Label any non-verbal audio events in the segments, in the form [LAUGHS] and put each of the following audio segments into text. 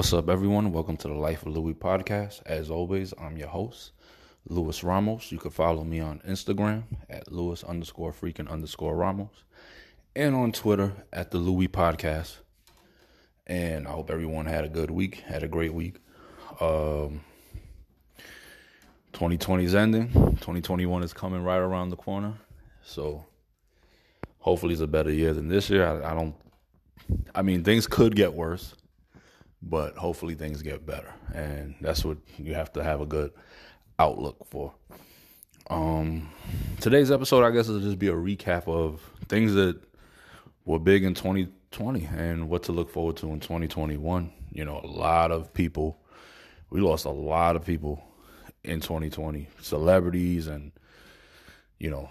What's up, everyone? Welcome to the Life of Louie podcast. As always, I'm your host, Louis Ramos. You can follow me on Instagram at Louis underscore freaking underscore Ramos and on Twitter at the Louis podcast. And I hope everyone had a good week, had a great week. Um, 2020 is ending. 2021 is coming right around the corner. So hopefully it's a better year than this year. I, I don't, I mean, things could get worse but hopefully things get better and that's what you have to have a good outlook for um today's episode i guess will just be a recap of things that were big in 2020 and what to look forward to in 2021 you know a lot of people we lost a lot of people in 2020 celebrities and you know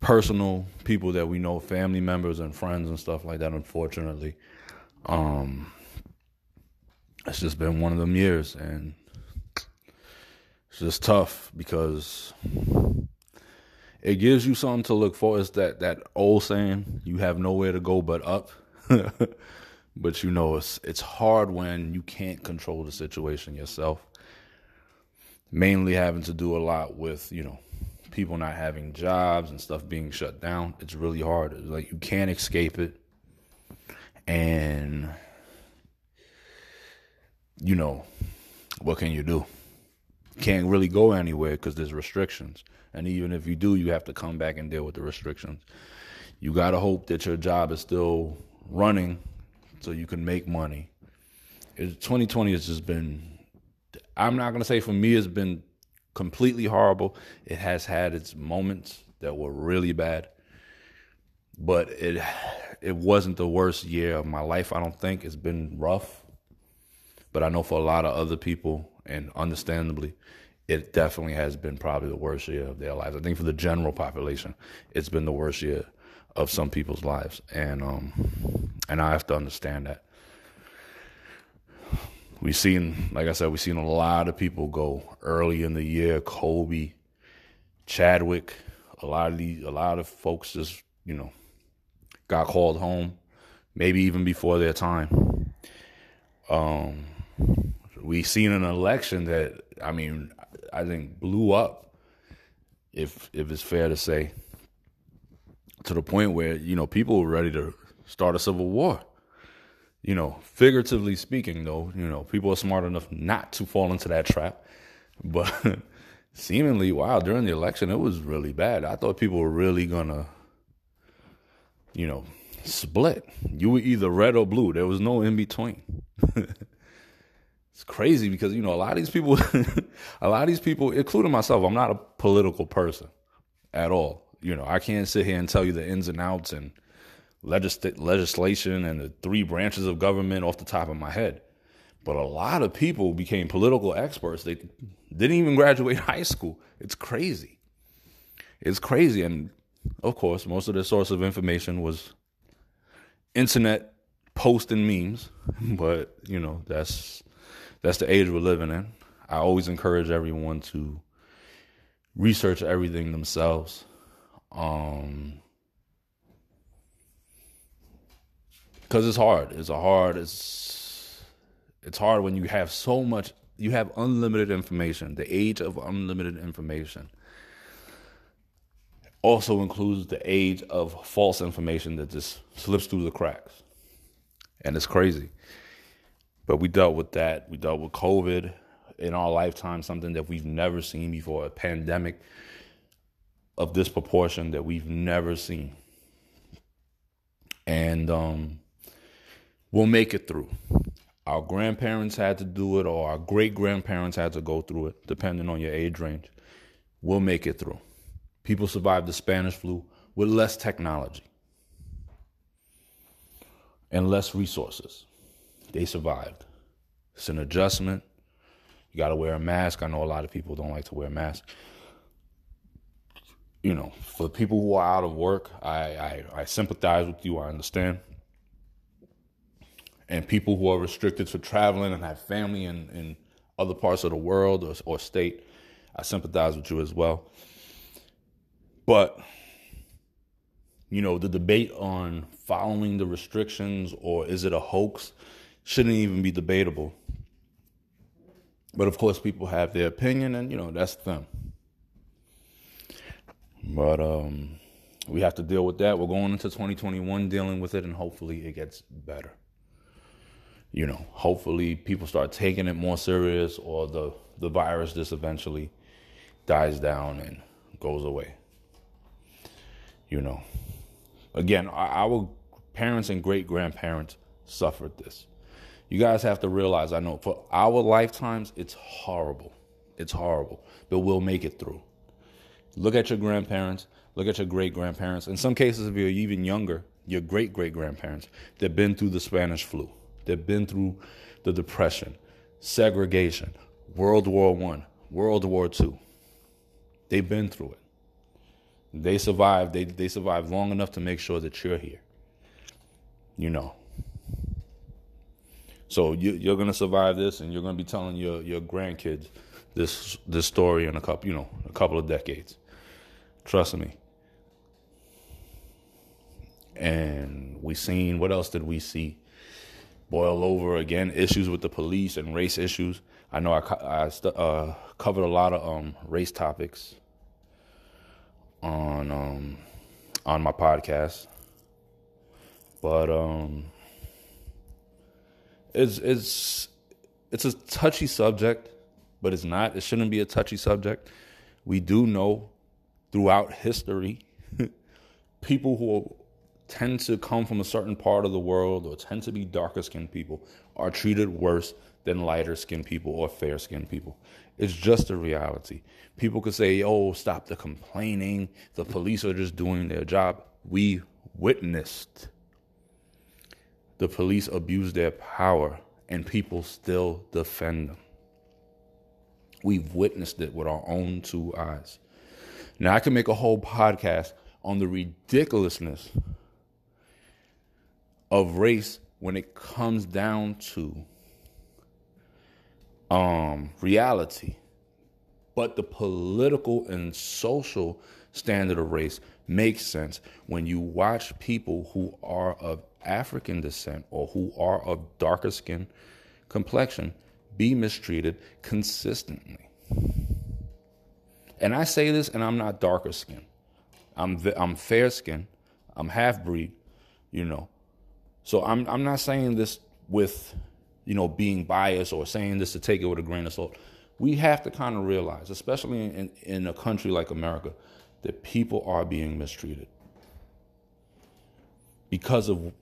personal people that we know family members and friends and stuff like that unfortunately. Um it's just been one of them years and it's just tough because it gives you something to look for. It's that that old saying you have nowhere to go but up. [LAUGHS] But you know it's it's hard when you can't control the situation yourself mainly having to do a lot with you know people not having jobs and stuff being shut down. It's really hard. It's like you can't escape it. And you know what can you do? Can't really go anywhere because there's restrictions. And even if you do you have to come back and deal with the restrictions. You got to hope that your job is still running so you can make money. It's- 2020 has just been i'm not to say for me it's been completely horrible it has had its moments that were really bad but it it wasn't the worst year of my life. I don't think it's been rough, but I know for a lot of other people, and understandably, it definitely has been probably the worst year of their lives. I think for the general population, it's been the worst year of some people's lives, and um, and I have to understand that. We've seen, like I said, we've seen a lot of people go early in the year. Kobe, Chadwick, a lot of these, a lot of folks just you know got called home, maybe even before their time. Um, we seen an election that I mean, I think blew up, if if it's fair to say, to the point where you know people were ready to start a civil war. You know, figuratively speaking, though, you know people are smart enough not to fall into that trap, [LAUGHS] but. Seemingly, wow, during the election, it was really bad. I thought people were really gonna you know, split. You were either red or blue. There was no in between. [LAUGHS] it's crazy because you know a lot of these people, [LAUGHS] a lot of these people, including myself, I'm not a political person at all. You know, I can't sit here and tell you the ins and outs and legis- legislation and the three branches of government off the top of my head. But a lot of people became political experts. They didn't even graduate [LAUGHS] high school. It's crazy. It's crazy. And of course, most of the source of information was internet posts and memes. [LAUGHS] But you know, that's that's the age we're living in. I always encourage everyone to research everything themselves. Um because it's hard. It's a hard. It's it's hard when you have so much. You have unlimited information. The age of unlimited information also includes the age of false information that just slips through the cracks. And it's crazy. But we dealt with that. We dealt with COVID in our lifetime, something that we've never seen before, a pandemic of this proportion that we've never seen. And um, we'll make it through. Our grandparents had to do it, or our great grandparents had to go through it, depending on your age range. We'll make it through. People survived the Spanish flu with less technology and less resources. They survived. It's an adjustment. You got to wear a mask. I know a lot of people don't like to wear masks. You know, for the people who are out of work, I, I, I sympathize with you. I understand. And people who are restricted to traveling and have family in, in other parts of the world or, or state, I sympathize with you as well. But you know, the debate on following the restrictions or is it a hoax shouldn't even be debatable. But of course, people have their opinion, and you know that's them. But um, we have to deal with that. We're going into 2021 dealing with it, and hopefully it gets better. You know, hopefully people start taking it more serious, or the the virus just eventually dies down and goes away. You know, again, our parents and great grandparents suffered this. You guys have to realize, I know for our lifetimes, it's horrible. It's horrible, but we'll make it through. Look at your grandparents, look at your great grandparents. In some cases, if you're even younger, your great great grandparents, they've been through the Spanish flu, they've been through the Depression, segregation, World War One, World War Two. They've been through it. They survived. They they survived long enough to make sure that you're here. You know. So you, you're gonna survive this, and you're gonna be telling your your grandkids this this story in a couple you know a couple of decades. Trust me. And we seen what else did we see? Boil over again issues with the police and race issues. I know I, I uh, covered a lot of um, race topics on um, on my podcast, but um, it's it's it's a touchy subject, but it's not. It shouldn't be a touchy subject. We do know throughout history, [LAUGHS] people who tend to come from a certain part of the world or tend to be darker skinned people are treated worse than lighter skinned people or fair skinned people. It's just a reality. People could say, oh, stop the complaining. The police are just doing their job. We witnessed the police abuse their power and people still defend them. We've witnessed it with our own two eyes. Now, I can make a whole podcast on the ridiculousness of race when it comes down to um, reality. But the political and social standard of race makes sense when you watch people who are of African descent or who are of darker skin complexion be mistreated consistently. And I say this, and I'm not darker skin. I'm I'm fair skin. I'm half breed, you know. So I'm I'm not saying this with, you know, being biased or saying this to take it with a grain of salt. We have to kind of realize, especially in, in a country like America, that people are being mistreated because of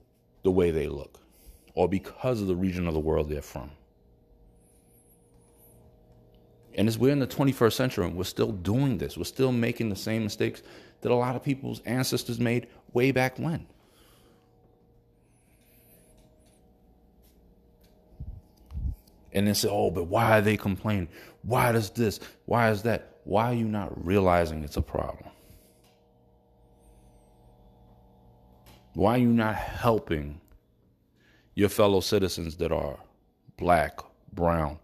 the way they look or because of the region of the world they're from. And as we're in the 21st century and we're still doing this, we're still making the same mistakes that a lot of people's ancestors made way back when. And then say, oh, but why are they complaining? Why does this? Why is that? Why are you not realizing it's a problem? Why are you not helping your fellow citizens that are black, brown,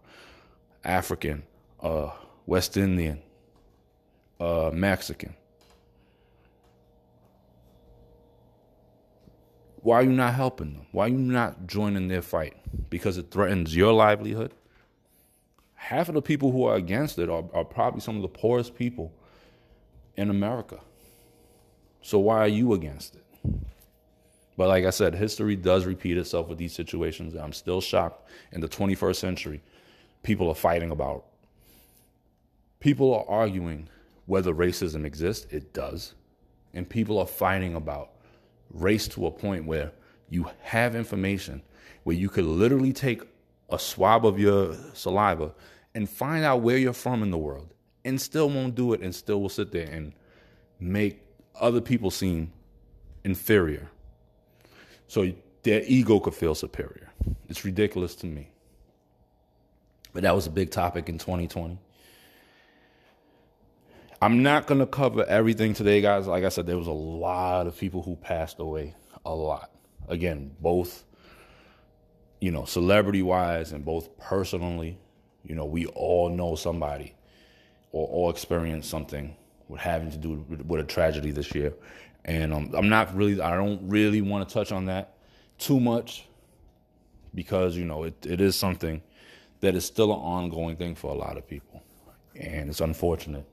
African, uh, West Indian, uh, Mexican? Why are you not helping them? Why are you not joining their fight? Because it threatens your livelihood. Half of the people who are against it are, are probably some of the poorest people in America. So why are you against it? But like I said, history does repeat itself with these situations. I'm still shocked in the 21st century, people are fighting about. People are arguing whether racism exists. It does. And people are fighting about race to a point where you have information where you could literally take a swab of your saliva and find out where you're from in the world and still won't do it and still will sit there and make other people seem inferior so their ego could feel superior. It's ridiculous to me. But that was a big topic in 2020. I'm not going to cover everything today, guys. Like I said, there was a lot of people who passed away. A lot. Again, both, you know, celebrity wise and both personally. You know, we all know somebody or, or experienced something with having to do with, with a tragedy this year. And um, I'm not really, I don't really want to touch on that too much because, you know, it, it is something that is still an ongoing thing for a lot of people. And it's unfortunate.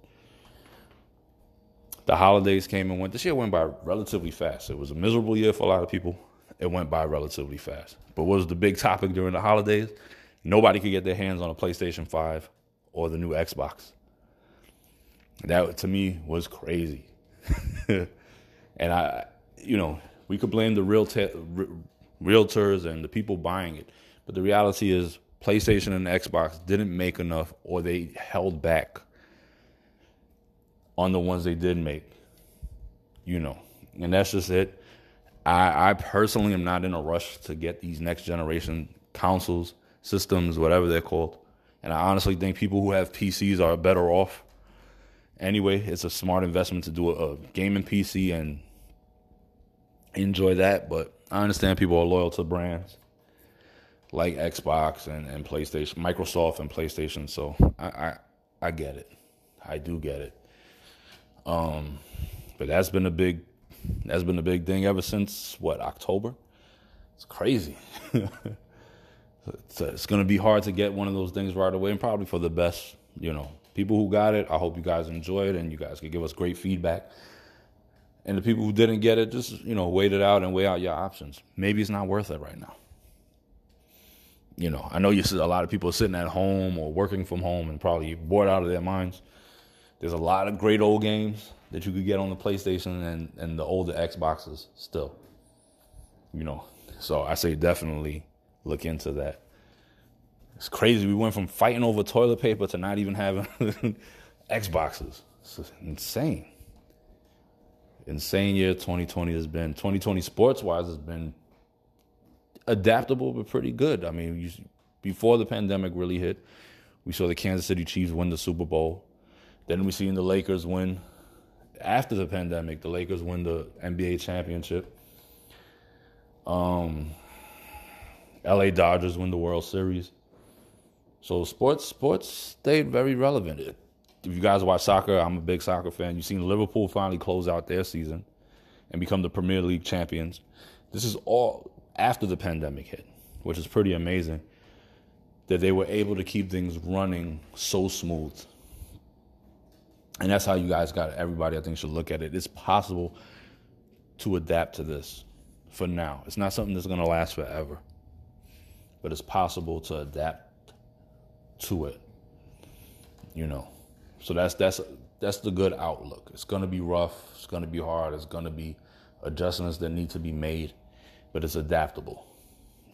The holidays came and went. This year went by relatively fast. It was a miserable year for a lot of people. It went by relatively fast. But what was the big topic during the holidays? Nobody could get their hands on a PlayStation 5 or the new Xbox. That to me was crazy. [LAUGHS] and I, you know, we could blame the real realtors and the people buying it, but the reality is PlayStation and Xbox didn't make enough, or they held back on the ones they did make. You know, and that's just it. I, I personally am not in a rush to get these next generation consoles, systems, whatever they're called. And I honestly think people who have PCs are better off. Anyway, it's a smart investment to do a, a gaming PC and enjoy that. But I understand people are loyal to brands like Xbox and, and PlayStation, Microsoft and PlayStation. So I, I I get it. I do get it. Um, but that's been a big that's been a big thing ever since what October. It's crazy. [LAUGHS] it's, it's going to be hard to get one of those things right away, and probably for the best. You know, people who got it, I hope you guys enjoy it, and you guys can give us great feedback. And the people who didn't get it, just you know, wait it out and weigh out your options. Maybe it's not worth it right now. You know, I know you see a lot of people sitting at home or working from home and probably bored out of their minds. There's a lot of great old games that you could get on the PlayStation and, and the older Xboxes still. You know, so I say definitely look into that. It's crazy. We went from fighting over toilet paper to not even having [LAUGHS] Xboxes. It's insane. Insane year 2020 has been. 2020 sports wise has been adaptable but pretty good. I mean, you, before the pandemic really hit, we saw the Kansas City Chiefs win the Super Bowl. Then we seen the Lakers win. After the pandemic, the Lakers win the NBA championship. Um, LA Dodgers win the World Series. So sports sports stayed very relevant. If you guys watch soccer, I'm a big soccer fan. You've seen Liverpool finally close out their season and become the Premier League champions. This is all after the pandemic hit, which is pretty amazing that they were able to keep things running so smooth. And that's how you guys got it. Everybody, I think, should look at it. It's possible to adapt to this for now. It's not something that's going to last forever, but it's possible to adapt to it. You know, so that's that's that's the good outlook. It's going to be rough. It's going to be hard. It's going to be adjustments that need to be made, but it's adaptable.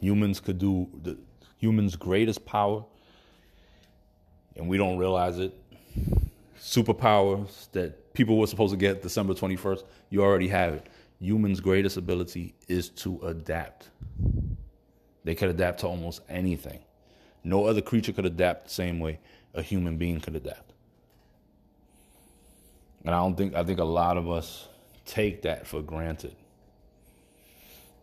Humans could do the humans' greatest power, and we don't realize it. Superpowers that people were supposed to get December 21st, you already have it. Humans' greatest ability is to adapt. They could adapt to almost anything. No other creature could adapt the same way a human being could adapt. And I don't think I think a lot of us take that for granted.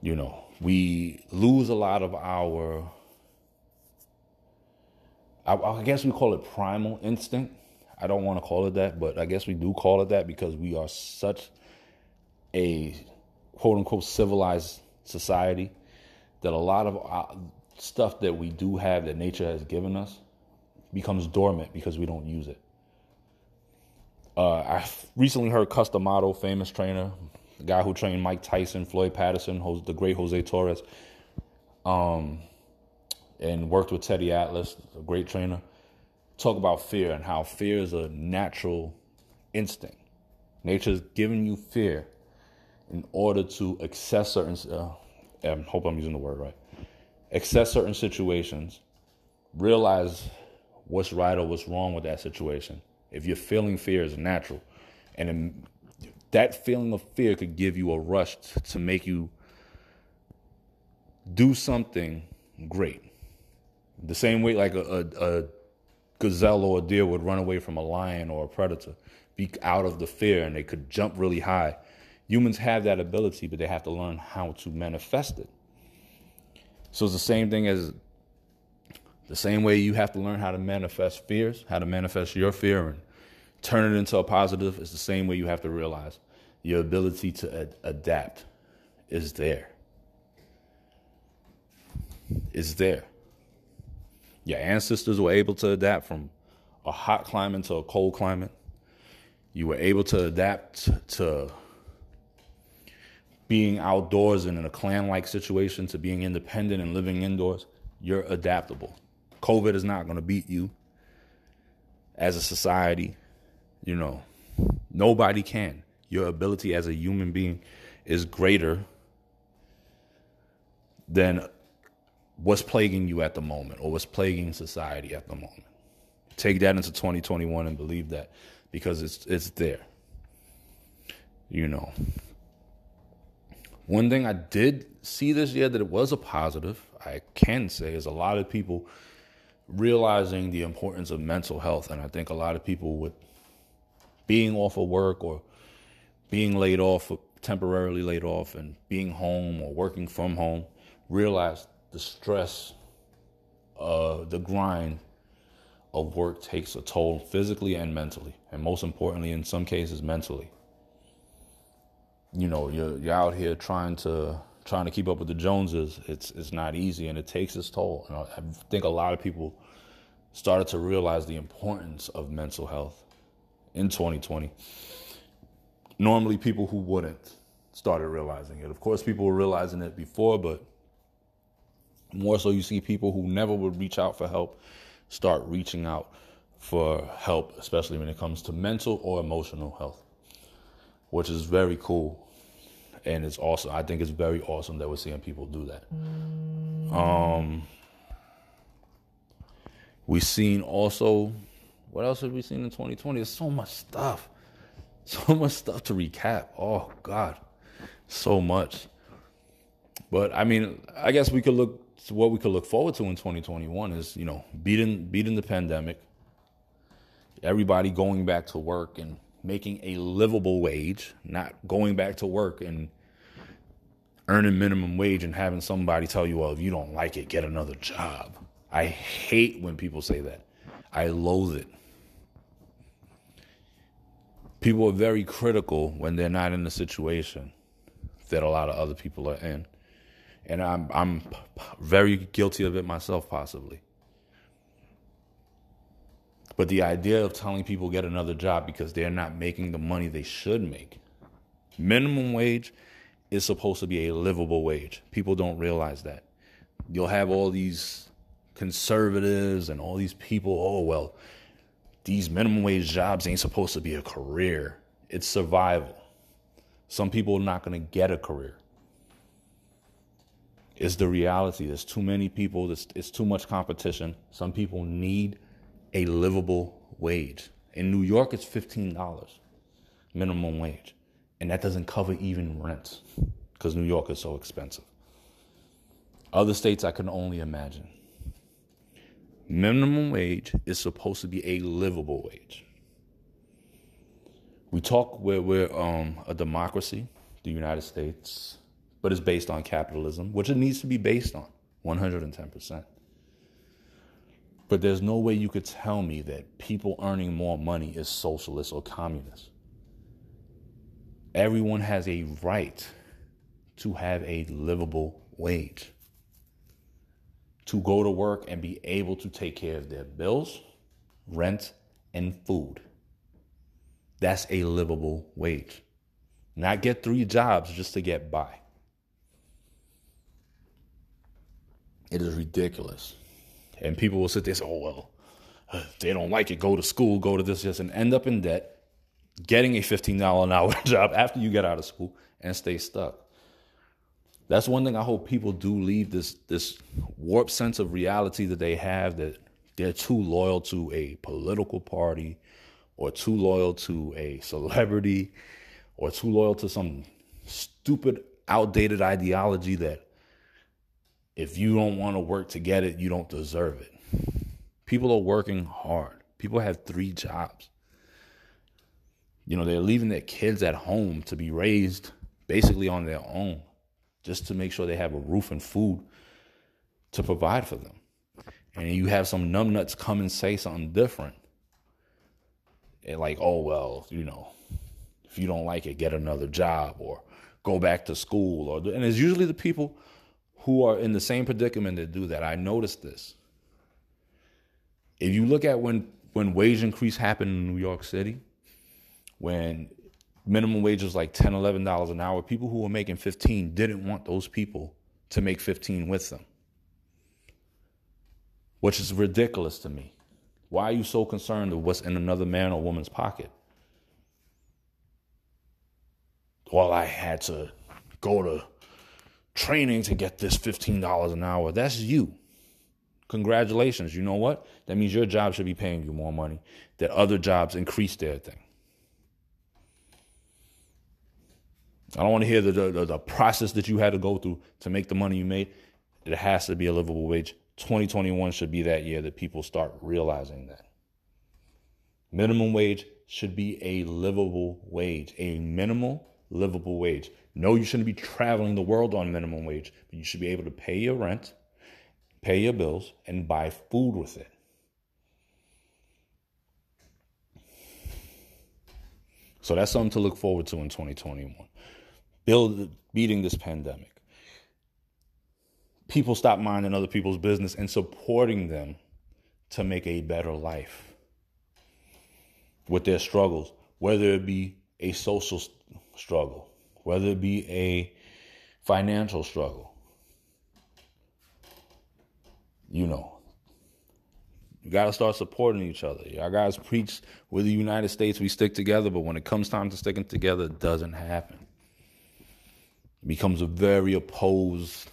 You know, we lose a lot of our I, I guess we call it primal instinct. I don't want to call it that, but I guess we do call it that because we are such a quote unquote civilized society that a lot of our stuff that we do have that nature has given us becomes dormant because we don't use it. Uh, I recently heard Cus D'Amato, famous trainer, the guy who trained Mike Tyson, Floyd Patterson, the great Jose Torres, um, and worked with Teddy Atlas, a great trainer, talk about fear and how fear is a natural instinct. Nature's giving you fear in order to access certain. Uh, I hope I'm using the word right. Access certain situations, realize what's right or what's wrong with that situation. If you're feeling fear is natural, and that feeling of fear could give you a rush to make you do something great. The same way, like a, a, a gazelle or a deer would run away from a lion or a predator, be out of the fear, and they could jump really high. Humans have that ability, but they have to learn how to manifest it. So it's the same thing as the same way you have to learn how to manifest fears, how to manifest your fear and turn it into a positive It's the same way you have to realize your ability to ad- adapt is there. Is there. Your ancestors were able to adapt from a hot climate to a cold climate. You were able to adapt to being outdoors and in a clan like situation to being independent and living indoors. You're adaptable. COVID is not going to beat you as a society. You know, nobody can. Your ability as a human being is greater than what's plaguing you at the moment or what's plaguing society at the moment. Take that into 2021 and believe that because it's it's there. You know. One thing I did see this year that it was a positive, I can say, is a lot of people realizing the importance of mental health. And I think a lot of people with being off of work or being laid off, temporarily laid off, and being home or working from home, realize the stress, uh, the grind of work takes a toll physically and mentally, and most importantly, in some cases, mentally. You know, you're you're out here trying to trying to keep up with the Joneses. It's it's not easy, and it takes its toll. And I, I think a lot of people started to realize the importance of mental health in 2020. Normally, people who wouldn't started realizing it. Of course, people were realizing it before, but more so, you see people who never would reach out for help start reaching out for help, especially when it comes to mental or emotional health, which is very cool. And it's awesome. I think it's very awesome that we're seeing people do that. Um, we've seen also, what else have we seen in 2020? There's so much stuff. [LAUGHS] So much stuff to recap. Oh, God. So much. But I mean, I guess we could look so what we could look forward to in 2021 is, you know, beating beating the pandemic, everybody going back to work and making a livable wage, not going back to work and earning minimum wage and having somebody tell you, well, if you don't like it, get another job. I hate when people say that. I loathe it. People are very critical when they're not in the situation that a lot of other people are in and I'm I'm very guilty of it myself, possibly. But the idea of telling people get another job because they're not making the money they should make, minimum wage is supposed to be a livable wage. People don't realize that. You'll have all these conservatives and all these people. Oh well, these minimum wage jobs ain't supposed to be a career. It's survival. Some people are not going to get a career is the reality. There's too many people, it's, it's too much competition. Some people need a livable wage. In New York, it's $15 minimum wage. And that doesn't cover even rent because New York is so expensive. Other states, I can only imagine. Minimum wage is supposed to be a livable wage. We talk, we're, we're um, a democracy, the United States but it's based on capitalism, which it needs to be based on 110%. But there's no way you could tell me that people earning more money is socialist or communist. Everyone has a right to have a livable wage, to go to work and be able to take care of their bills, rent, and food. That's a livable wage. Not get three jobs just to get by. It is ridiculous. And people will sit there and say, oh, well, uh, they don't like it, go to school, go to this, this, and end up in debt, getting a $15 an hour [LAUGHS] job after you get out of school and stay stuck. That's one thing I hope people do leave this this warped sense of reality that they have that they're too loyal to a political party or too loyal to a celebrity or too loyal to some stupid outdated ideology that if you don't want to work to get it, you don't deserve it. People are working hard. People have three jobs. You know, they're leaving their kids at home to be raised basically on their own just to make sure they have a roof and food to provide for them. And you have some numbnuts come and say something different. and like, oh well, you know, if you don't like it, get another job or go back to school. Or and it's usually the people who are in the same predicament that do that. I noticed this. If you look at when when wage increase happened in New York City, when minimum wage was like 10 11 dollars an hour people who were making 15 didn't want those people to make 15 with them which is ridiculous to me why are you so concerned with what's in another man or woman's pocket well i had to go to training to get this $15 an hour that's you congratulations you know what that means your job should be paying you more money that other jobs increase their thing I don't want to hear the, the, the process that you had to go through to make the money you made. It has to be a livable wage. 2021 should be that year that people start realizing that. Minimum wage should be a livable wage, a minimal livable wage. No, you shouldn't be traveling the world on minimum wage, but you should be able to pay your rent, pay your bills, and buy food with it. So that's something to look forward to in 2021 build beating this pandemic. People stop minding other people's business and supporting them to make a better life with their struggles, whether it be a social struggle, whether it be a financial struggle. You know, you got to start supporting each other. Y'all guys preach with the United States, we stick together, but when it comes time to sticking together, it doesn't happen It becomes a very opposed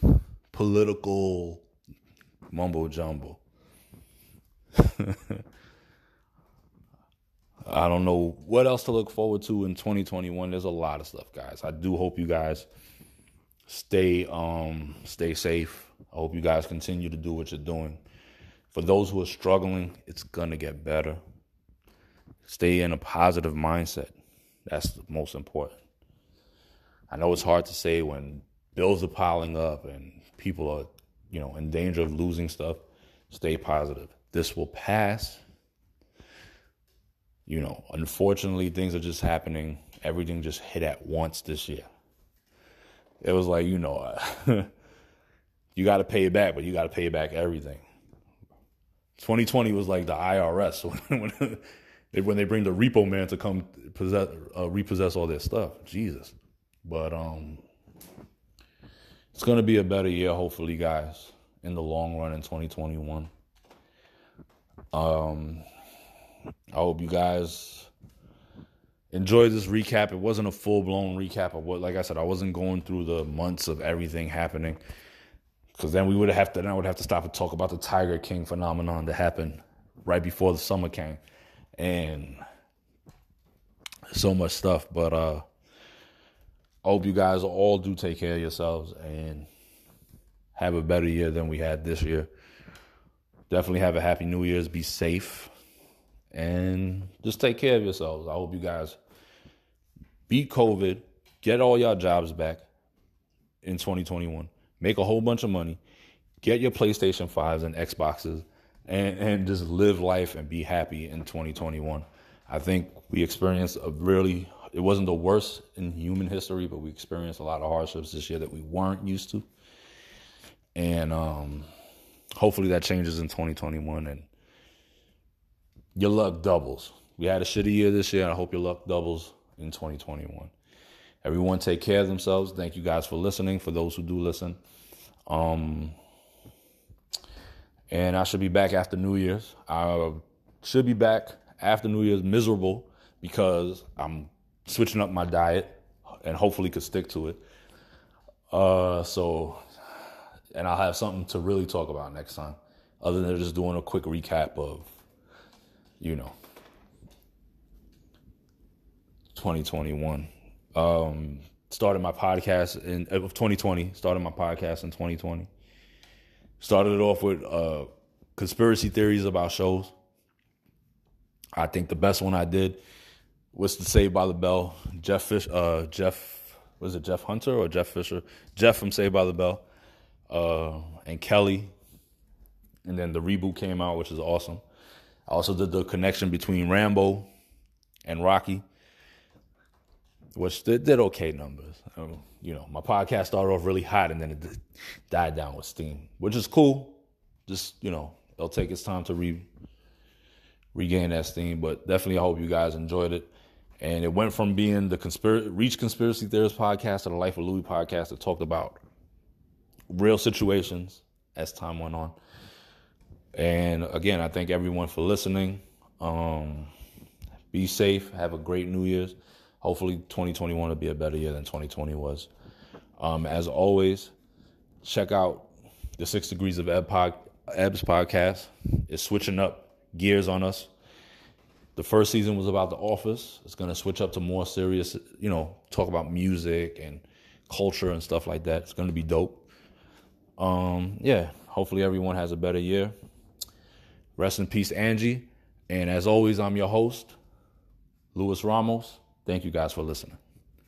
political mumbo jumbo. [LAUGHS] I don't know what else to look forward to in 2021. There's a lot of stuff, guys. I do hope you guys stay um stay safe. I hope you guys continue to do what you're doing. For those who are struggling, it's going to get better. Stay in a positive mindset. That's the most important. I know it's hard to say when bills are piling up and people are, you know, in danger of losing stuff. Stay positive. This will pass. You know, unfortunately, things are just happening. Everything just hit at once this year. It was like, you know, [LAUGHS] you got to pay it back, but you got to pay back everything. 2020 was like the IRS [LAUGHS] when, when they bring the repo man to come possess, uh, repossess all their stuff. Jesus. But um, it's going to be a better year, hopefully, guys, in the long run in 2021. Um, I hope you guys enjoyed this recap. It wasn't a full blown recap of what, like I said, I wasn't going through the months of everything happening. Because then we would have to, then I would have to stop and talk about the Tiger King phenomenon that happened right before the summer came, and so much stuff. But uh, I hope you guys all do take care of yourselves and have a better year than we had this year. Definitely have a happy New Year's. Be safe and just take care of yourselves. I hope you guys beat COVID, get all your jobs back in 2021, make a whole bunch of money, get your PlayStation 5s and Xboxes, and, and just live life and be happy in 2021. I think we experienced a really it wasn't the worst in human history, but we experienced a lot of hardships this year that we weren't used to. And um, hopefully that changes in 2021 and your luck doubles. We had a shitty year this year, and I hope your luck doubles in 2021. Everyone take care of themselves. Thank you guys for listening, for those who do listen. Um, and I should be back after New Year's. I should be back after New Year's miserable because I'm switching up my diet and hopefully could stick to it. Uh, so, and I'll have something to really talk about next time, other than just doing a quick recap of, you know, 2021. Um, started my podcast in of 2020. Started my podcast in 2020. Started it off with uh, conspiracy theories about shows. I think the best one I did was the Saved by the Bell. Jeff Fish, uh, Jeff, was it Jeff Hunter or Jeff Fisher? Jeff from Saved by the Bell, uh, and Kelly. And then the reboot came out, which is awesome. I also did the connection between Rambo and Rocky, which they did okay numbers. Um, you know, my podcast started off really hot and then it d- died down with steam, which is cool. Just you know, it'll take its time to re regain that steam. But definitely, I hope you guys enjoyed it. And it went from being the Reach Conspiracy Theorist podcast to the Life of Louie podcast that talked about real situations as time went on. And again, I thank everyone for listening. Um, be safe. Have a great New Year's. Hopefully, 2021 will be a better year than 2020 was. Um, as always, check out the Six Degrees of Eb pod, Eb's podcast. It's switching up gears on us. The first season was about The Office. It's going to switch up to more serious, you know, talk about music and culture and stuff like that. It's going to be dope. Um, yeah, hopefully everyone has a better year. Rest in peace, Angie. And as always, I'm your host, Luis Ramos. Thank you guys for listening.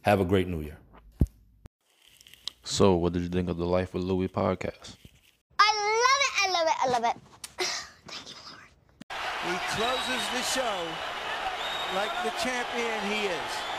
Have a great new year. So, what did you think of the Life with Louie podcast? I love it. I love it. I love it. [SIGHS] Thank you, Lord. He closes the show like the champion he is.